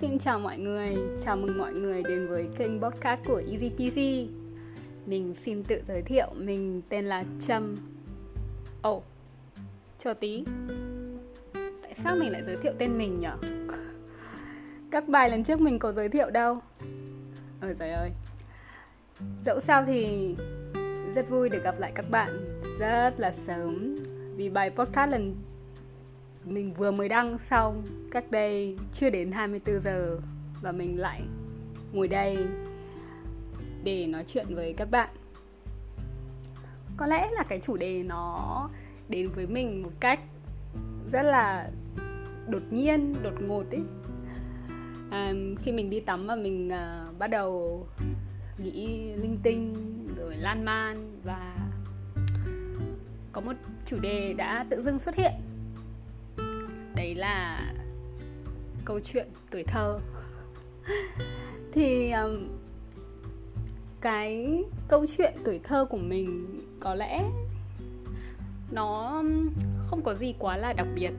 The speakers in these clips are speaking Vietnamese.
xin chào mọi người, chào mừng mọi người đến với kênh podcast của Easy PC Mình xin tự giới thiệu, mình tên là Trâm. Ồ, oh, chờ tí. Tại sao mình lại giới thiệu tên mình nhỉ? Các bài lần trước mình có giới thiệu đâu. Ôi trời ơi. Dẫu sao thì rất vui được gặp lại các bạn rất là sớm. Vì bài podcast lần mình vừa mới đăng xong cách đây chưa đến 24 giờ và mình lại ngồi đây để nói chuyện với các bạn. Có lẽ là cái chủ đề nó đến với mình một cách rất là đột nhiên, đột ngột ấy. À, khi mình đi tắm và mình uh, bắt đầu nghĩ linh tinh rồi lan man và có một chủ đề đã tự dưng xuất hiện đấy là câu chuyện tuổi thơ. Thì um, cái câu chuyện tuổi thơ của mình có lẽ nó không có gì quá là đặc biệt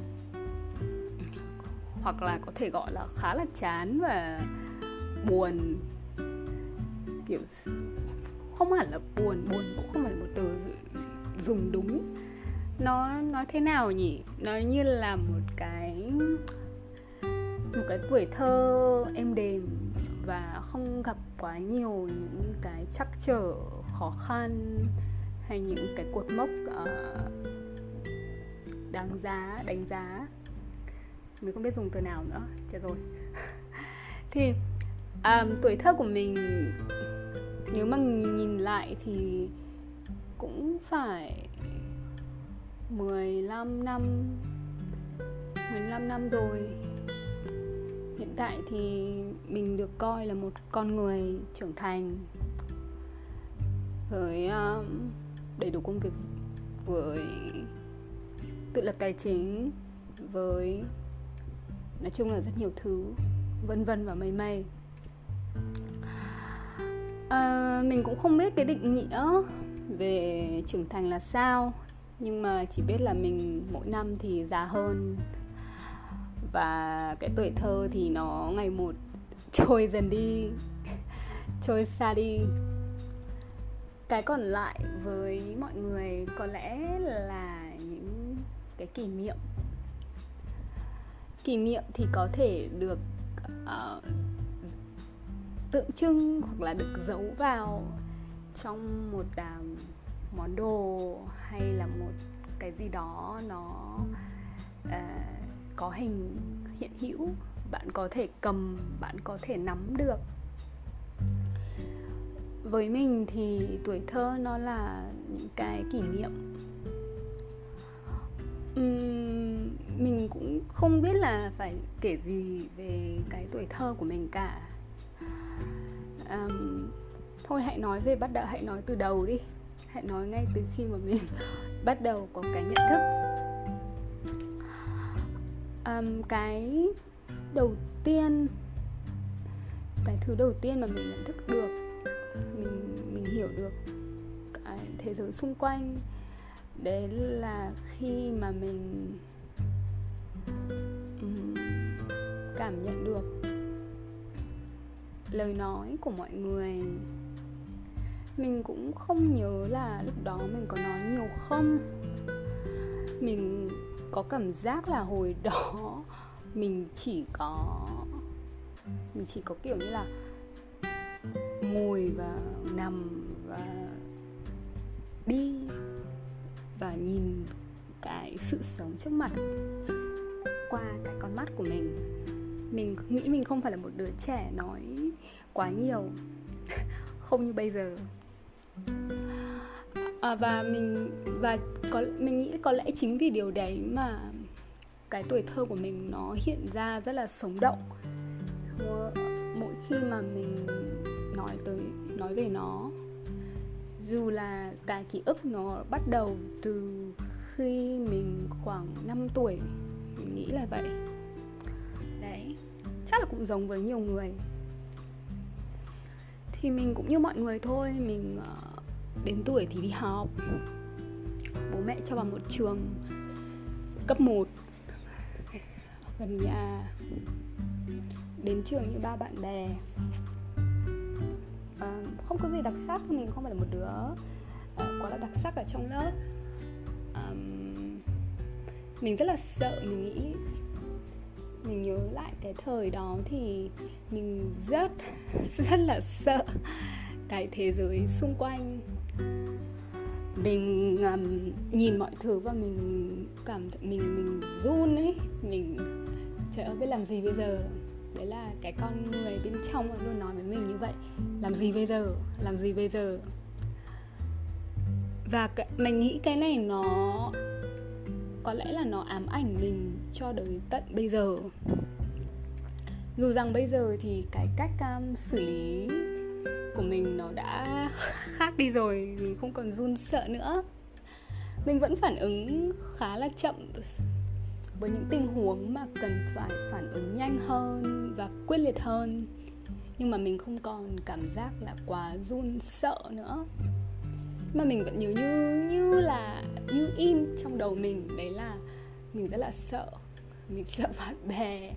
hoặc là có thể gọi là khá là chán và buồn. Kiểu không hẳn là buồn buồn cũng không phải một từ dùng đúng nó nói thế nào nhỉ? Nó như là một cái một cái tuổi thơ êm đềm và không gặp quá nhiều những cái trắc trở khó khăn hay những cái cột mốc uh, đáng giá đánh giá. Mình không biết dùng từ nào nữa chết rồi. Thì um, tuổi thơ của mình nếu mà nhìn lại thì cũng phải 15 năm 15 năm rồi. Hiện tại thì mình được coi là một con người trưởng thành. Với ờ, đầy đủ công việc Với tự lập tài chính Với nói chung là rất nhiều thứ Vân vân và mây mây. À, Mình cũng không biết cái định nghĩa về trưởng thành là sao nhưng mà chỉ biết là mình mỗi năm thì già hơn. Và cái tuổi thơ thì nó ngày một trôi dần đi trôi xa đi. Cái còn lại với mọi người có lẽ là những cái kỷ niệm. Kỷ niệm thì có thể được uh, tượng trưng hoặc là được giấu vào trong một đàm món đồ hay là một cái gì đó nó uh, có hình hiện hữu bạn có thể cầm bạn có thể nắm được. Với mình thì tuổi thơ nó là những cái kỷ niệm. Uhm, mình cũng không biết là phải kể gì về cái tuổi thơ của mình cả. Um, thôi hãy nói về bắt đầu hãy nói từ đầu đi hãy nói ngay từ khi mà mình bắt đầu có cái nhận thức. Um, cái đầu tiên cái thứ đầu tiên mà mình nhận thức được mình mình hiểu được cái thế giới xung quanh đấy là khi mà mình um, cảm nhận được lời nói của mọi người mình cũng không nhớ là lúc đó mình có nói nhiều không. Mình có cảm giác là hồi đó mình chỉ có, mình chỉ có kiểu như là ngồi và nằm và đi và nhìn cái sự sống trước mặt, qua cái con mắt của mình. Mình nghĩ mình không phải là một đứa trẻ nói quá nhiều. Không như bây giờ à, và mình và có mình nghĩ có lẽ chính vì điều đấy mà cái tuổi thơ của mình nó hiện ra rất là sống động. Mỗi khi mà mình nói tới nói về nó dù là cái ký ức nó bắt đầu từ khi mình khoảng 5 tuổi mình nghĩ là vậy. Đấy chắc là cũng giống với nhiều người thì mình cũng như mọi người thôi. Mình ờ, đến tuổi thì đi học. Bố mẹ cho vào một trường cấp 1 gần nhà. Đến trường như ba bạn bè. À, không có gì đặc sắc mình không phải là một đứa à, quá là đặc sắc ở trong lớp. À, mình rất là sợ mình nghĩ mình nhớ lại cái thời đó thì mình rất rất là sợ cái thế giới xung quanh. Mình um, nhìn mọi thứ và mình cảm thấy mình mình run ấy. Mình trời ơi biết làm gì bây giờ? Đấy là cái con người bên trong luôn nói với mình như vậy. Làm gì bây giờ? Làm gì bây giờ? Và mình nghĩ cái này nó có lẽ là nó ám ảnh mình cho tới tận bây giờ. Dù rằng bây giờ thì cái cách um, xử lý của mình nó đã khác đi rồi mình không còn run sợ nữa. Mình vẫn phản ứng khá là chậm với những tình huống mà cần phải phản ứng nhanh hơn và quyết liệt hơn. Nhưng mà mình không còn cảm giác là quá run sợ nữa mà mình vẫn nhớ như như là như in trong đầu mình. Đấy là mình rất là sợ. Mình sợ bạn bè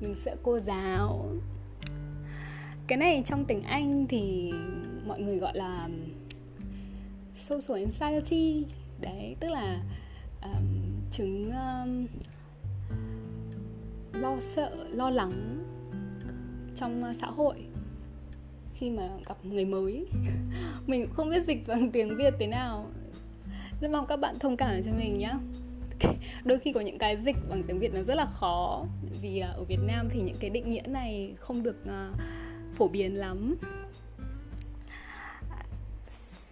mình sợ cô giáo. Cái này trong tiếng anh thì mọi người gọi là um, social anxiety. Đấy tức là um, chứng um, lo sợ lo lắng trong uh, xã hội khi mà gặp người mới. Mình cũng không biết dịch bằng tiếng việt thế nào. Rất mong các bạn thông cảm cho mình nhé đôi khi có những cái dịch bằng tiếng việt nó rất là khó vì à, ở việt nam thì những cái định nghĩa này không được à, phổ biến lắm.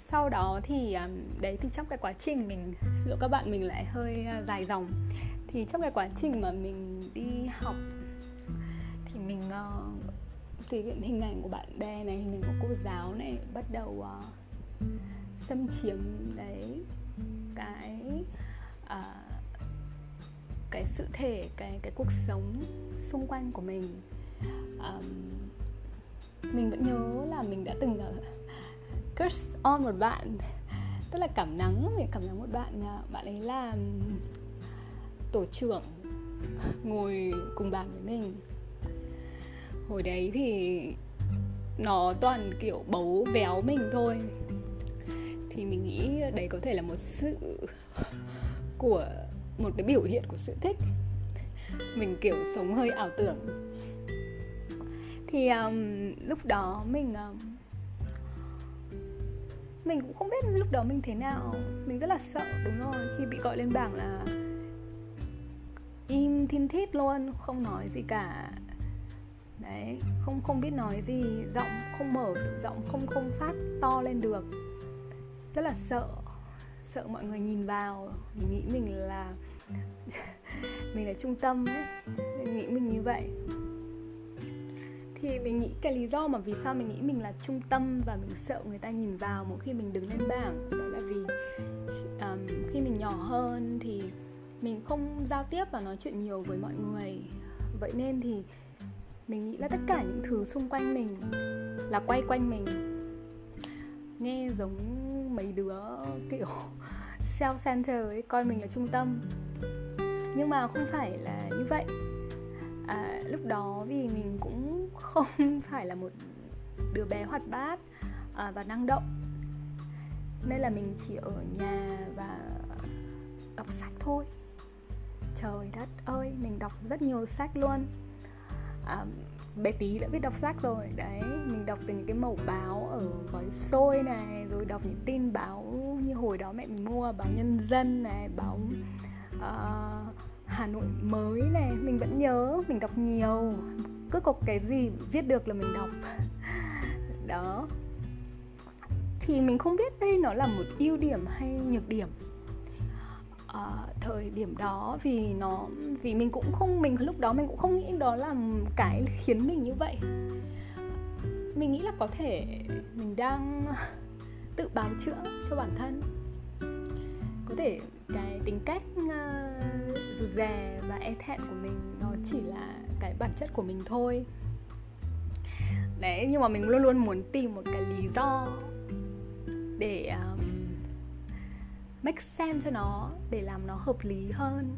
Sau đó thì à, đấy thì trong cái quá trình mình xin lỗi các bạn mình lại hơi dài dòng. Thì trong cái quá trình mà mình đi học thì mình uh, thì hình ảnh của bạn bè này hình ảnh của cô giáo này bắt đầu uh, xâm chiếm đấy. Cái uh, cái sự thể cái cái cuộc sống xung quanh của mình. Um, mình vẫn nhớ là mình đã từng uh, on một bạn. Tức là cảm nắng mình cảm nắng một bạn bạn ấy là tổ trưởng ngồi cùng bàn với mình hồi đấy thì nó toàn kiểu bấu véo mình thôi. Thì mình nghĩ đấy có thể là một sự của một cái biểu hiện của sự thích. Mình kiểu sống hơi ảo tưởng. Thì um, lúc đó mình um, mình cũng không biết lúc đó mình thế nào. Mình rất là sợ đúng rồi. Khi bị gọi lên bảng là im thiên thít luôn không nói gì cả đấy không không biết nói gì giọng không mở giọng không không phát to lên được. Rất là sợ sợ mọi người nhìn vào mình nghĩ mình là mình là trung tâm ấy mình nghĩ mình như vậy. Thì mình nghĩ cái lý do mà vì sao mình nghĩ mình là trung tâm và mình sợ người ta nhìn vào mỗi khi mình đứng lên bảng đó là vì um, khi mình nhỏ hơn thì mình không giao tiếp và nói chuyện nhiều với mọi người. Vậy nên thì mình nghĩ là tất cả những thứ xung quanh mình là quay quanh mình. Nghe giống mấy đứa kiểu self center ấy coi mình là trung tâm. Nhưng mà không phải là như vậy. À, lúc đó vì mình cũng không phải là một đứa bé hoạt bát à, và năng động. Nên là mình chỉ ở nhà và đọc sách thôi. Trời đất ơi mình đọc rất nhiều sách luôn à, bé tí đã biết đọc sách rồi. Đấy mình đọc từ những cái mẩu báo ở gói xôi này rồi đọc những tin báo như hồi đó mẹ mình mua báo nhân dân này báo uh, hà nội mới này. Mình vẫn nhớ mình đọc nhiều. Cứ có cái gì viết được là mình đọc. Đó. Thì mình không biết đây nó là một ưu điểm hay nhược điểm uh, thời điểm đó vì nó vì mình cũng không mình lúc đó mình cũng không nghĩ đó là cái khiến mình như vậy. Mình nghĩ là có thể mình đang tự bào chữa cho bản thân. Có thể cái tính cách uh, rụt rè và e thẹn của mình nó chỉ là cái bản chất của mình thôi. Đấy nhưng mà mình luôn luôn muốn tìm một cái lý do để um, make sense cho nó để làm nó hợp lý hơn.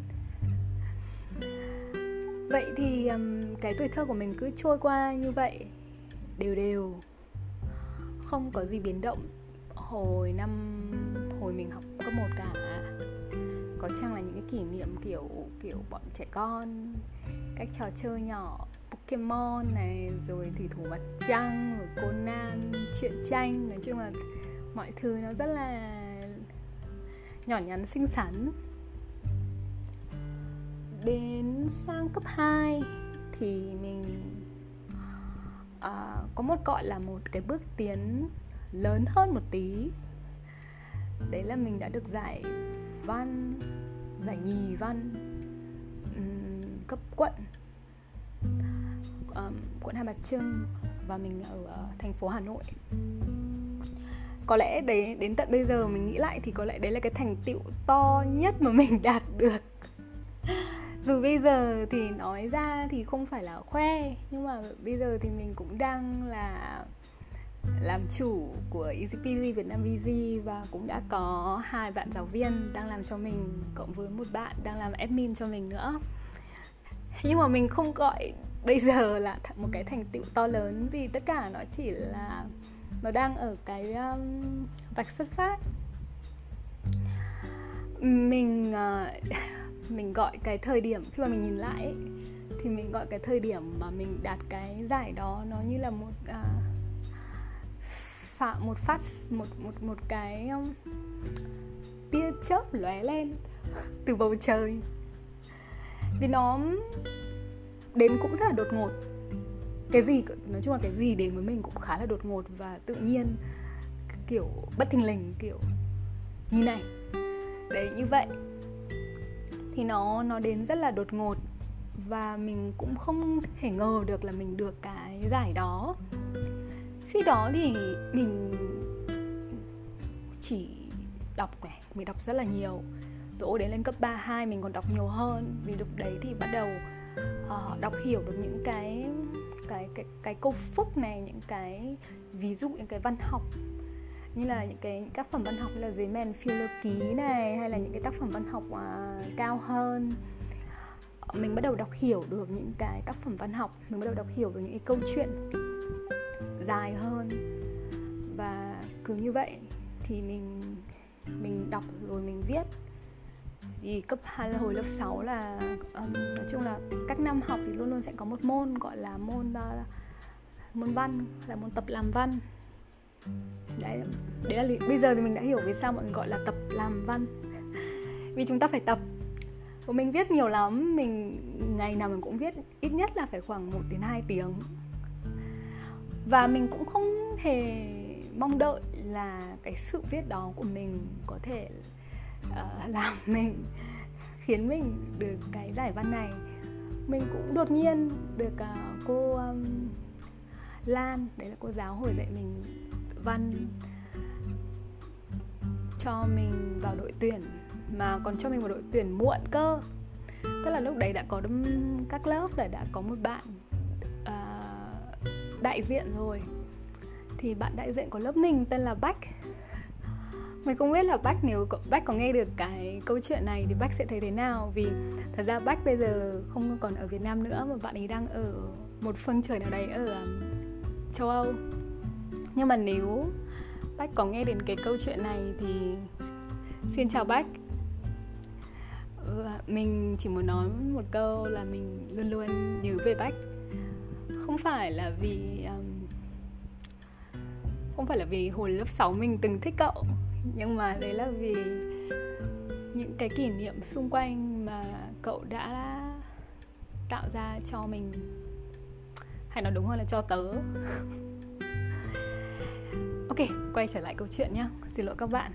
Vậy thì um, cái tuổi thơ của mình cứ trôi qua như vậy đều đều. Không có gì biến động. Hồi năm hồi mình học cấp một cả có chăng là những cái kỷ niệm kiểu kiểu bọn trẻ con các trò chơi nhỏ Pokemon này rồi thủy thủ mặt trăng rồi Conan truyện tranh nói chung là mọi thứ nó rất là nhỏ nhắn xinh xắn. Đến sang cấp 2 thì mình à, có một gọi là một cái bước tiến lớn hơn một tí. Đấy là mình đã được giải văn giải nhì văn um, cấp quận um, quận Hai Bà Trưng và mình ở uh, thành phố Hà Nội có lẽ đấy, đến tận bây giờ mình nghĩ lại thì có lẽ đấy là cái thành tựu to nhất mà mình đạt được. Dù bây giờ thì nói ra thì không phải là khoe, nhưng mà bây giờ thì mình cũng đang là làm chủ của EasyPG Việt Nam VG và cũng đã có hai bạn giáo viên đang làm cho mình, cộng với một bạn đang làm admin cho mình nữa. Nhưng mà mình không gọi bây giờ là một cái thành tựu to lớn vì tất cả nó chỉ là nó đang ở cái um, vạch xuất phát. Mình uh, mình gọi cái thời điểm khi mà mình nhìn lại ấy, thì mình gọi cái thời điểm mà mình đạt cái giải đó nó như là một ờ, uh, phạm một phát một một một cái um, tia chớp lóe lên từ bầu trời. Vì nó um, đến cũng rất là đột ngột cái gì nói chung là cái gì đến với mình cũng khá là đột ngột và tự nhiên kiểu bất thình lình kiểu như này. Đấy như vậy. Thì nó nó đến rất là đột ngột và mình cũng không thể ngờ được là mình được cái giải đó. Khi đó thì mình chỉ đọc này mình đọc rất là nhiều. Tổ đến lên cấp 3, 2 mình còn đọc nhiều hơn. Vì lúc đấy thì bắt đầu uh, đọc hiểu được những cái cái cái cái câu phúc này những cái ví dụ những cái văn học như là những cái những tác phẩm văn học như là giấy men phiêu lưu ký này hay là những cái tác phẩm văn học à, cao hơn. Mình bắt đầu đọc hiểu được những cái tác phẩm văn học mình bắt đầu đọc hiểu được những cái câu chuyện dài hơn. Và cứ như vậy thì mình mình đọc rồi mình viết thì cấp là hồi lớp 6 là um, nói chung là các năm học thì luôn luôn sẽ có một môn gọi là môn uh, môn văn là môn tập làm văn. Đấy đấy là bây giờ thì mình đã hiểu vì sao mọi người gọi là tập làm văn. Vì chúng ta phải tập. Và mình viết nhiều lắm mình ngày nào mình cũng viết ít nhất là phải khoảng 1 đến 2 tiếng. Và mình cũng không hề mong đợi là cái sự viết đó của mình có thể uh, làm mình khiến mình được cái giải văn này. Mình cũng đột nhiên được uh, cô um, Lan đấy là cô giáo hồi dạy mình văn cho mình vào đội tuyển mà còn cho mình vào đội tuyển muộn cơ. Tức là lúc đấy đã có các lớp là đã có một bạn uh, đại diện rồi. Thì bạn đại diện của lớp mình tên là Bách mình không biết là Bách nếu Bách có nghe được cái câu chuyện này thì Bách sẽ thấy thế nào? Vì thật ra Bách bây giờ không còn ở Việt Nam nữa mà bạn ấy đang ở một phương trời nào đấy ở um, châu Âu. Nhưng mà nếu Bách có nghe đến cái câu chuyện này thì xin chào Bách ừ, mình chỉ muốn nói một câu là mình luôn luôn nhớ về Bách không phải là vì um, không phải là vì hồi lớp 6 mình từng thích cậu nhưng mà đấy là vì những cái kỷ niệm xung quanh mà cậu đã tạo ra cho mình. Hay nói đúng hơn là cho tớ. Ok quay trở lại câu chuyện nhé xin lỗi các bạn.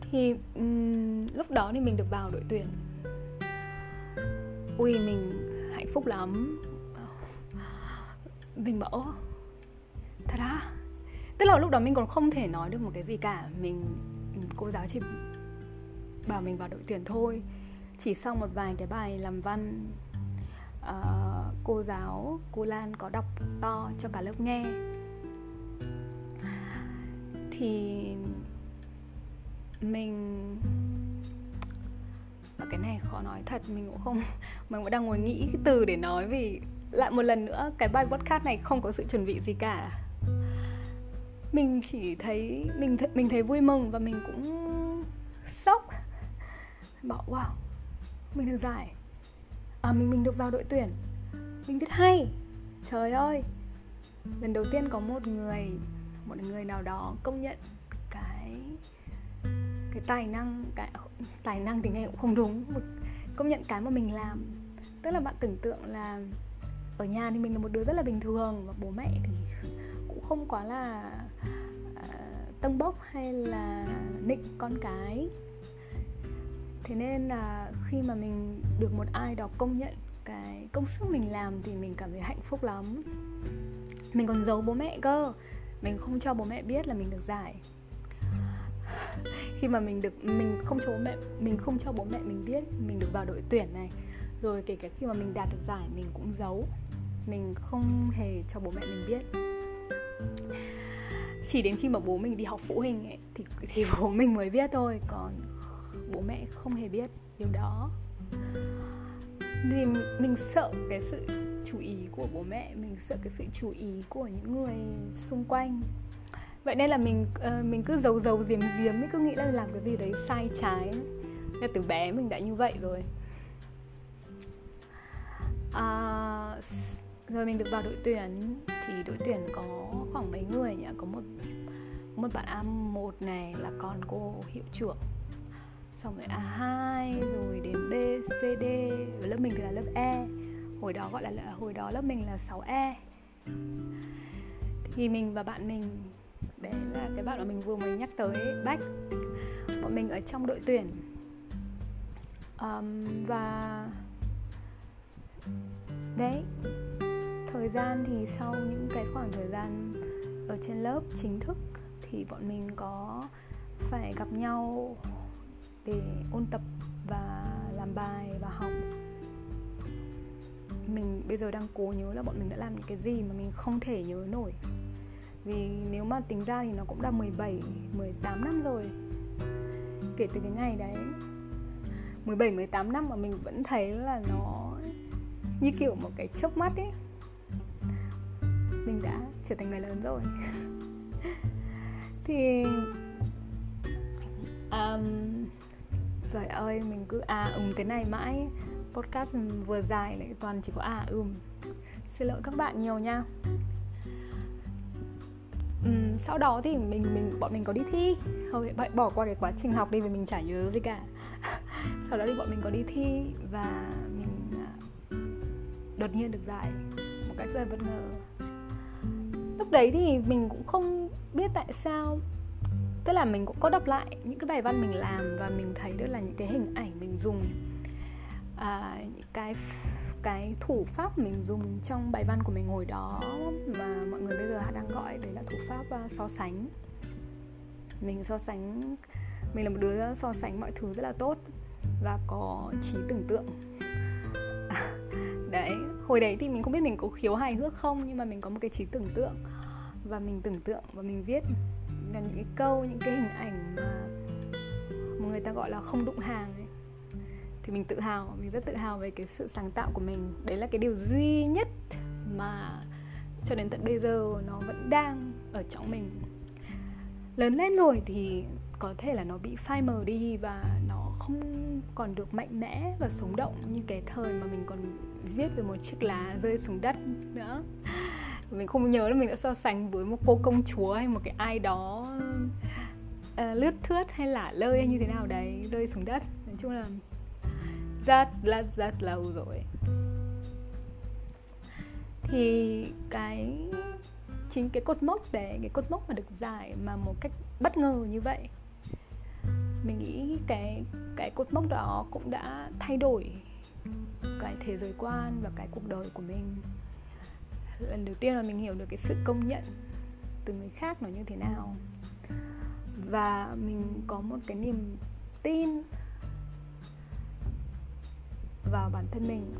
Thì um, lúc đó thì mình được vào đội tuyển. Ui mình hạnh phúc lắm. Mình bảo thật á? Tức là lúc đó mình còn không thể nói được một cái gì cả. Mình ừ, cô giáo chỉ bảo mình vào đội tuyển thôi. Chỉ sau một vài cái bài làm văn uh, cô giáo cô Lan có đọc to cho cả lớp nghe. Thì mình và cái này khó nói thật mình cũng không mình cũng đang ngồi nghĩ cái từ để nói vì lại một lần nữa cái bài podcast này không có sự chuẩn bị gì cả mình chỉ thấy, mình th- mình thấy vui mừng và mình cũng sốc. Bảo, wow, mình được giải. À mình mình được vào đội tuyển. Mình viết hay. Trời ơi! Lần đầu tiên có một người một người nào đó công nhận cái cái tài năng, cái, tài năng thì nghe cũng không đúng, một, công nhận cái mà mình làm. Tức là bạn tưởng tượng là ở nhà thì mình là một đứa rất là bình thường và bố mẹ thì cũng không quá là tâng bốc hay là nịnh con cái? Thế nên là khi mà mình được một ai đó công nhận cái công sức mình làm thì mình cảm thấy hạnh phúc lắm. Mình còn giấu bố mẹ cơ, mình không cho bố mẹ biết là mình được giải. Khi mà mình được, mình không cho bố mẹ, mình không cho bố mẹ mình biết mình được vào đội tuyển này, rồi kể cả khi mà mình đạt được giải mình cũng giấu. Mình không hề cho bố mẹ mình biết chỉ đến khi mà bố mình đi học phụ huynh ấy, thì thì bố mình mới biết thôi còn bố mẹ không hề biết điều đó. Thì mình sợ cái sự chú ý của bố mẹ mình sợ cái sự chú ý của những người xung quanh. Vậy nên là mình uh, mình cứ giấu giấu diếm diếm cứ nghĩ là làm cái gì đấy sai trái. Là từ bé mình đã như vậy rồi. À, rồi mình được vào đội tuyển thì đội tuyển có khoảng mấy người nhỉ? Có một một bạn A1 này là con cô hiệu trưởng. Xong rồi A2 rồi đến B, C, D và lớp mình thì là lớp E. Hồi đó gọi là hồi đó lớp mình là 6E thì mình và bạn mình đấy là cái bạn mà mình vừa mới nhắc tới Bách. Bọn mình ở trong đội tuyển. Um, và đấy thời gian thì sau những cái khoảng thời gian ở trên lớp chính thức thì bọn mình có phải gặp nhau để ôn tập và làm bài và học. Mình bây giờ đang cố nhớ là bọn mình đã làm những cái gì mà mình không thể nhớ nổi. Vì nếu mà tính ra thì nó cũng đã 17, 18 năm rồi. Kể từ cái ngày đấy 17, 18 năm mà mình vẫn thấy là nó như kiểu một cái chớp mắt ấy. Mình đã trở thành người lớn rồi. Thì um, giời ơi, mình cứ à ừm thế này mãi Podcast vừa dài lại toàn chỉ có à ừm Xin lỗi các bạn nhiều nha. Um, sau đó thì mình mình bọn mình có đi thi. Thôi bạn bỏ qua cái quá trình học đi vì mình chả nhớ gì cả. Sau đó thì bọn mình có đi thi và mình à, đột nhiên được giải một cách rất là bất ngờ đấy thì mình cũng không biết tại sao. Tức là mình cũng có đọc lại những cái bài văn mình làm và mình thấy được là những cái hình ảnh mình dùng à, những cái cái thủ pháp mình dùng trong bài văn của mình hồi đó mà mọi người bây giờ đang gọi đấy là thủ pháp à, so sánh. Mình so sánh mình là một đứa so sánh mọi thứ rất là tốt và có trí tưởng tượng. Đấy hồi đấy thì mình không biết mình có khiếu hài hước không nhưng mà mình có một cái trí tưởng tượng và mình tưởng tượng và mình viết là những cái câu, những cái hình ảnh mà mà người ta gọi là không đụng hàng ấy. Thì mình tự hào, mình rất tự hào về cái sự sáng tạo của mình. Đấy là cái điều duy nhất mà cho đến tận bây giờ nó vẫn đang ở trong mình. Lớn lên rồi thì có thể là nó bị phai mờ đi và nó không còn được mạnh mẽ và sống động như cái thời mà mình còn viết về một chiếc lá rơi xuống đất nữa mình không nhớ là mình đã so sánh với một cô công chúa hay một cái ai đó uh, lướt thướt hay lả lơi hay như thế nào đấy rơi xuống đất. Nói chung là rất rất rất lâu rồi thì cái chính cái cột mốc đấy cái cột mốc mà được giải mà một cách bất ngờ như vậy mình nghĩ cái cái cột mốc đó cũng đã thay đổi cái thế giới quan và cái cuộc đời của mình lần đầu tiên là mình hiểu được cái sự công nhận từ người khác nó như thế nào. Và mình có một cái niềm tin vào bản thân mình.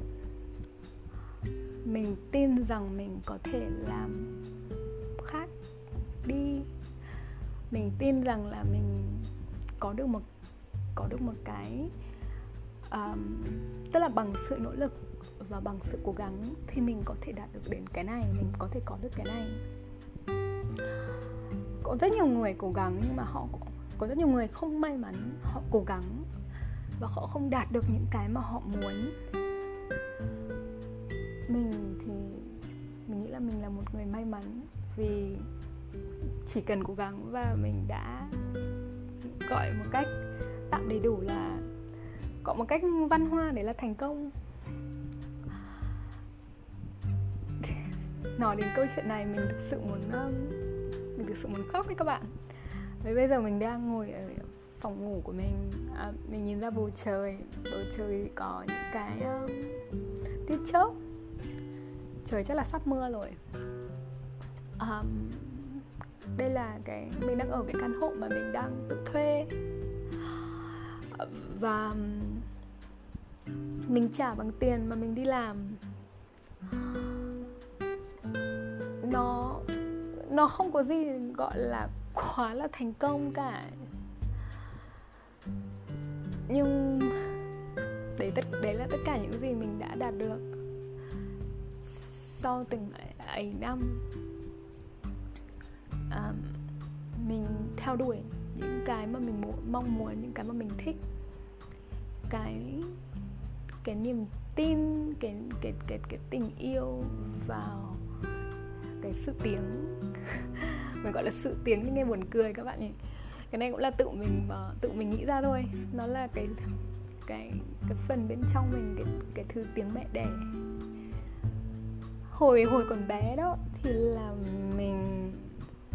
Mình tin rằng mình có thể làm khác đi. Mình tin rằng là mình có được một, có được một cái um, tức là bằng sự nỗ lực và bằng sự cố gắng thì mình có thể đạt được đến cái này mình có thể có được cái này. Có rất nhiều người cố gắng nhưng mà họ có rất nhiều người không may mắn họ cố gắng và họ không đạt được những cái mà họ muốn. Mình thì mình nghĩ là mình là một người may mắn vì chỉ cần cố gắng và mình đã gọi một cách tạm đầy đủ là có một cách văn hoa để là thành công. Nói đến câu chuyện này mình thực sự muốn mình thực sự muốn khóc đấy các bạn. Vậy bây giờ mình đang ngồi ở phòng ngủ của mình à, mình nhìn ra bầu trời bầu trời có những cái uh, tiết chớp. Trời chắc là sắp mưa rồi. Um, đây là cái mình đang ở cái căn hộ mà mình đang tự thuê. Và mình trả bằng tiền mà mình đi làm. Nó nó không có gì gọi là quá là thành công cả. Nhưng đấy tất đấy là tất cả những gì mình đã đạt được sau từng ấy năm. À, mình theo đuổi những cái mà mình mong muốn những cái mà mình thích. Cái cái niềm tin cái cái cái cái tình yêu vào cái sự tiếng. Mình gọi là sự tiếng nhưng nghe buồn cười các bạn nhỉ. Cái này cũng là tự mình ờ, tự mình nghĩ ra thôi. Nó là cái cái cái phần bên trong mình cái cái thứ tiếng mẹ đẻ. Hồi hồi còn bé đó thì là mình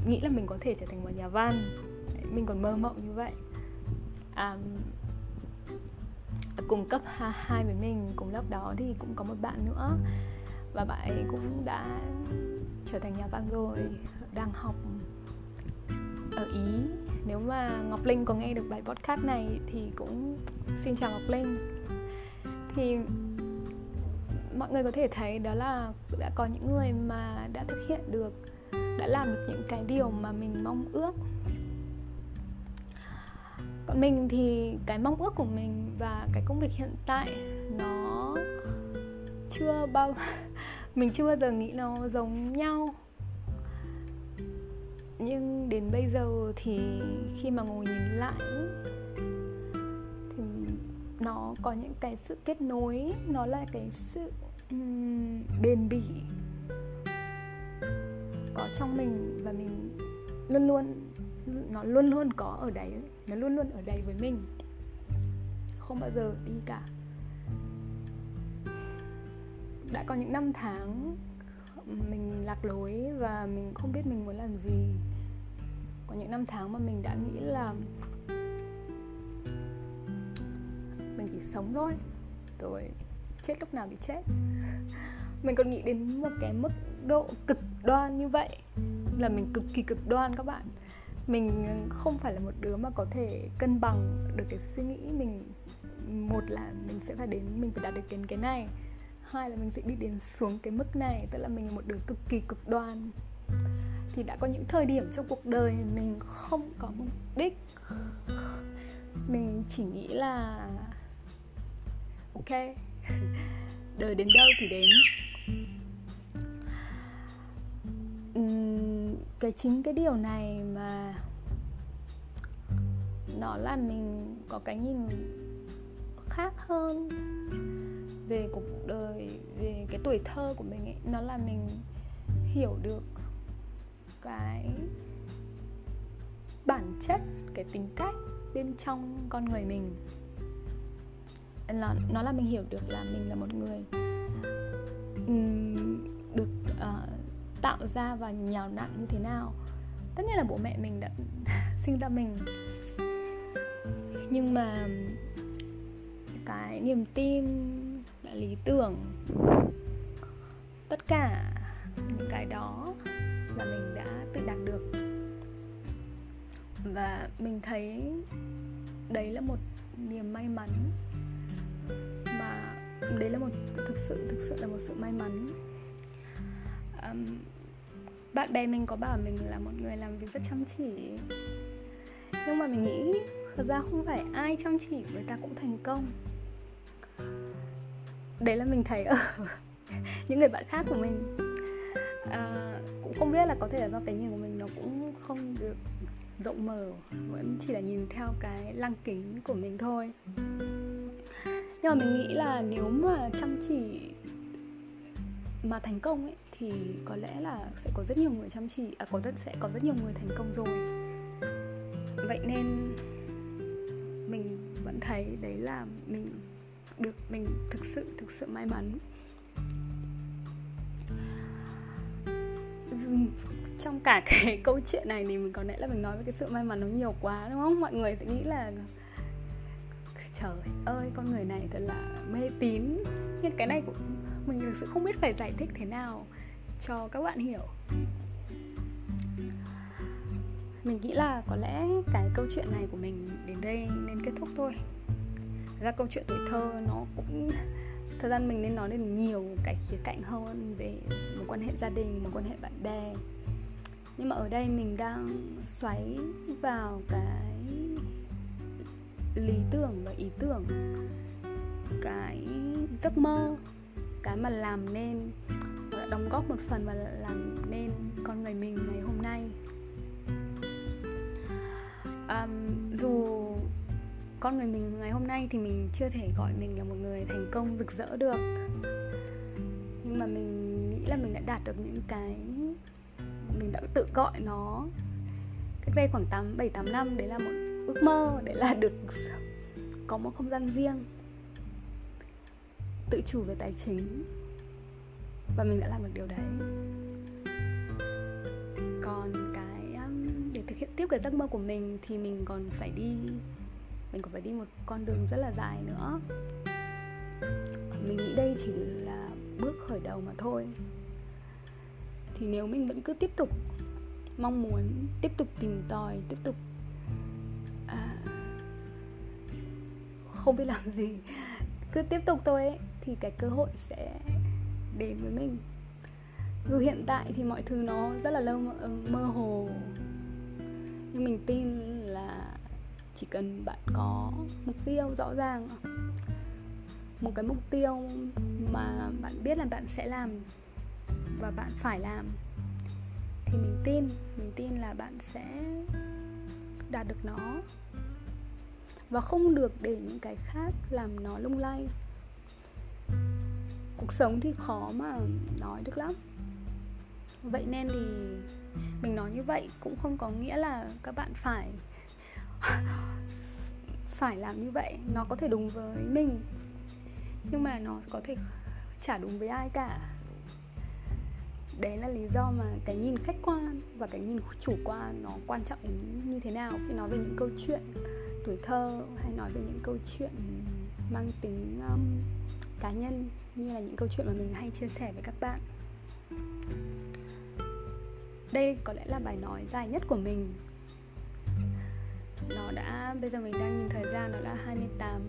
nghĩ là mình có thể trở thành một nhà văn. Mình còn mơ mộng như vậy. À, cùng cấp 2 với mình, cùng lớp đó thì cũng có một bạn nữa. Và bạn ấy cũng đã trở thành nhà văn rồi, đang học ở ý. Nếu mà ngọc linh có nghe được bài podcast này thì cũng xin chào ngọc linh. Thì mọi người có thể thấy đó là đã có những người mà đã thực hiện được, đã làm được những cái điều mà mình mong ước còn mình thì cái mong ước của mình và cái công việc hiện tại nó chưa bao mình chưa bao giờ nghĩ nó giống nhau. Nhưng đến bây giờ thì khi mà ngồi nhìn lại thì nó có những cái sự kết nối nó là cái sự um, bền bỉ có trong mình và mình luôn luôn nó luôn luôn có ở đấy, nó luôn luôn ở đây với mình. Không bao giờ đi cả. Đã có những năm tháng mình lạc lối và mình không biết mình muốn làm gì. Có những năm tháng mà mình đã nghĩ là mình chỉ sống thôi. Rồi, chết lúc nào thì chết. Mình còn nghĩ đến một cái mức độ cực đoan như vậy, là mình cực kỳ cực đoan các bạn mình không phải là một đứa mà có thể cân bằng được cái suy nghĩ mình, một là mình sẽ phải đến, mình phải đạt được đến cái này, hai là mình sẽ đi đến xuống cái mức này, tức là mình là một đứa cực kỳ cực đoan. Thì đã có những thời điểm trong cuộc đời mình không có mục đích. Mình chỉ nghĩ là, ok, đời đến đâu thì đến cái chính cái điều này mà nó làm mình có cái nhìn khác hơn về cuộc đời về cái tuổi thơ của mình ấy. Nó làm mình hiểu được cái bản chất cái tính cách bên trong con người mình. Là nó là mình hiểu được là mình là một người được uh, tạo ra và nhào nặn như thế nào. Tất nhiên là bố mẹ mình đã sinh ra mình. Nhưng mà cái niềm tin, cái lý tưởng, tất cả những cái đó là mình đã tự đạt được. Và mình thấy đấy là một niềm may mắn. Mà đấy là một, thực sự thực sự là một sự may mắn um, bạn bè mình có bảo mình là một người làm việc rất chăm chỉ. Nhưng mà mình nghĩ thật ra không phải ai chăm chỉ người ta cũng thành công. Đấy là mình thấy ở những người bạn khác của mình. À, cũng không biết là có thể là do cái nhìn của mình nó cũng không được rộng mở vẫn chỉ là nhìn theo cái lăng kính của mình thôi. Nhưng mà mình nghĩ là nếu mà chăm chỉ mà thành công ấy thì có lẽ là sẽ có rất nhiều người chăm chỉ à có rất, sẽ có rất nhiều người thành công rồi. Vậy nên mình vẫn thấy đấy là mình được, mình thực sự thực sự may mắn. Trong cả cái câu chuyện này thì mình có lẽ là mình nói về cái sự may mắn nó nhiều quá, đúng không? Mọi người sẽ nghĩ là, trời ơi, con người này thật là mê tín. Nhưng cái này cũng mình thực sự không biết phải giải thích thế nào cho các bạn hiểu. Mình nghĩ là có lẽ cái câu chuyện này của mình đến đây nên kết thúc thôi. Ra câu chuyện tuổi thơ nó cũng thời gian mình nên nói đến nhiều cái khía cạnh hơn về mối quan hệ gia đình, mối quan hệ bạn bè. Nhưng mà ở đây mình đang xoáy vào cái lý tưởng và ý tưởng, cái giấc mơ, cái mà làm nên đóng góp một phần và làm nên con người mình ngày hôm nay. Um, dù con người mình ngày hôm nay thì mình chưa thể gọi mình là một người thành công rực rỡ được. Nhưng mà mình nghĩ là mình đã đạt được những cái mình đã tự gọi nó cách đây khoảng 8 7 8 năm. Đấy là một ước mơ đấy là được có một không gian riêng tự chủ về tài chính và mình đã làm được điều đấy. Còn cái um, để thực hiện tiếp cái giấc mơ của mình thì mình còn phải đi mình còn phải đi một con đường rất là dài nữa. Mình nghĩ đây chỉ là bước khởi đầu mà thôi. Thì nếu mình vẫn cứ tiếp tục mong muốn tiếp tục tìm tòi tiếp tục à, không biết làm gì cứ tiếp tục thôi ấy, thì cái cơ hội sẽ đến với mình. Dù hiện tại thì mọi thứ nó rất là lâu ờ, mơ hồ. Nhưng mình tin là chỉ cần bạn có mục tiêu rõ ràng, một cái mục tiêu mà bạn biết là bạn sẽ làm và bạn phải làm, thì mình tin mình tin là bạn sẽ đạt được nó. Và không được để những cái khác làm nó lung lay cuộc sống thì khó mà nói được lắm. Vậy nên thì mình nói như vậy cũng không có nghĩa là các bạn phải phải làm như vậy. Nó có thể đúng với mình nhưng mà nó có thể chả đúng với ai cả. Đấy là lý do mà cái nhìn khách quan và cái nhìn chủ quan nó quan trọng đến như thế nào. Khi nói về những câu chuyện tuổi thơ hay nói về những câu chuyện mang tính um, cá nhân như là những câu chuyện mà mình hay chia sẻ với các bạn. Đây có lẽ là bài nói dài nhất của mình. Nó đã bây giờ mình đang nhìn thời gian nó đã 28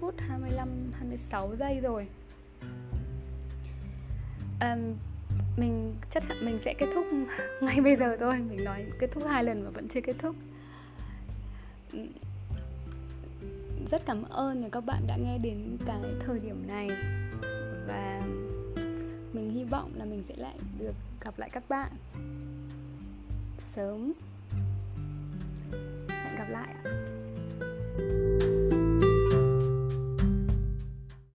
phút 25 26 giây rồi. Um, mình chắc chắn mình sẽ kết thúc ngay bây giờ thôi. Mình nói kết thúc hai lần mà vẫn chưa kết thúc rất cảm ơn các bạn đã nghe đến cái thời điểm này. Và mình hy vọng là mình sẽ lại được gặp lại các bạn sớm. Hẹn gặp lại ạ.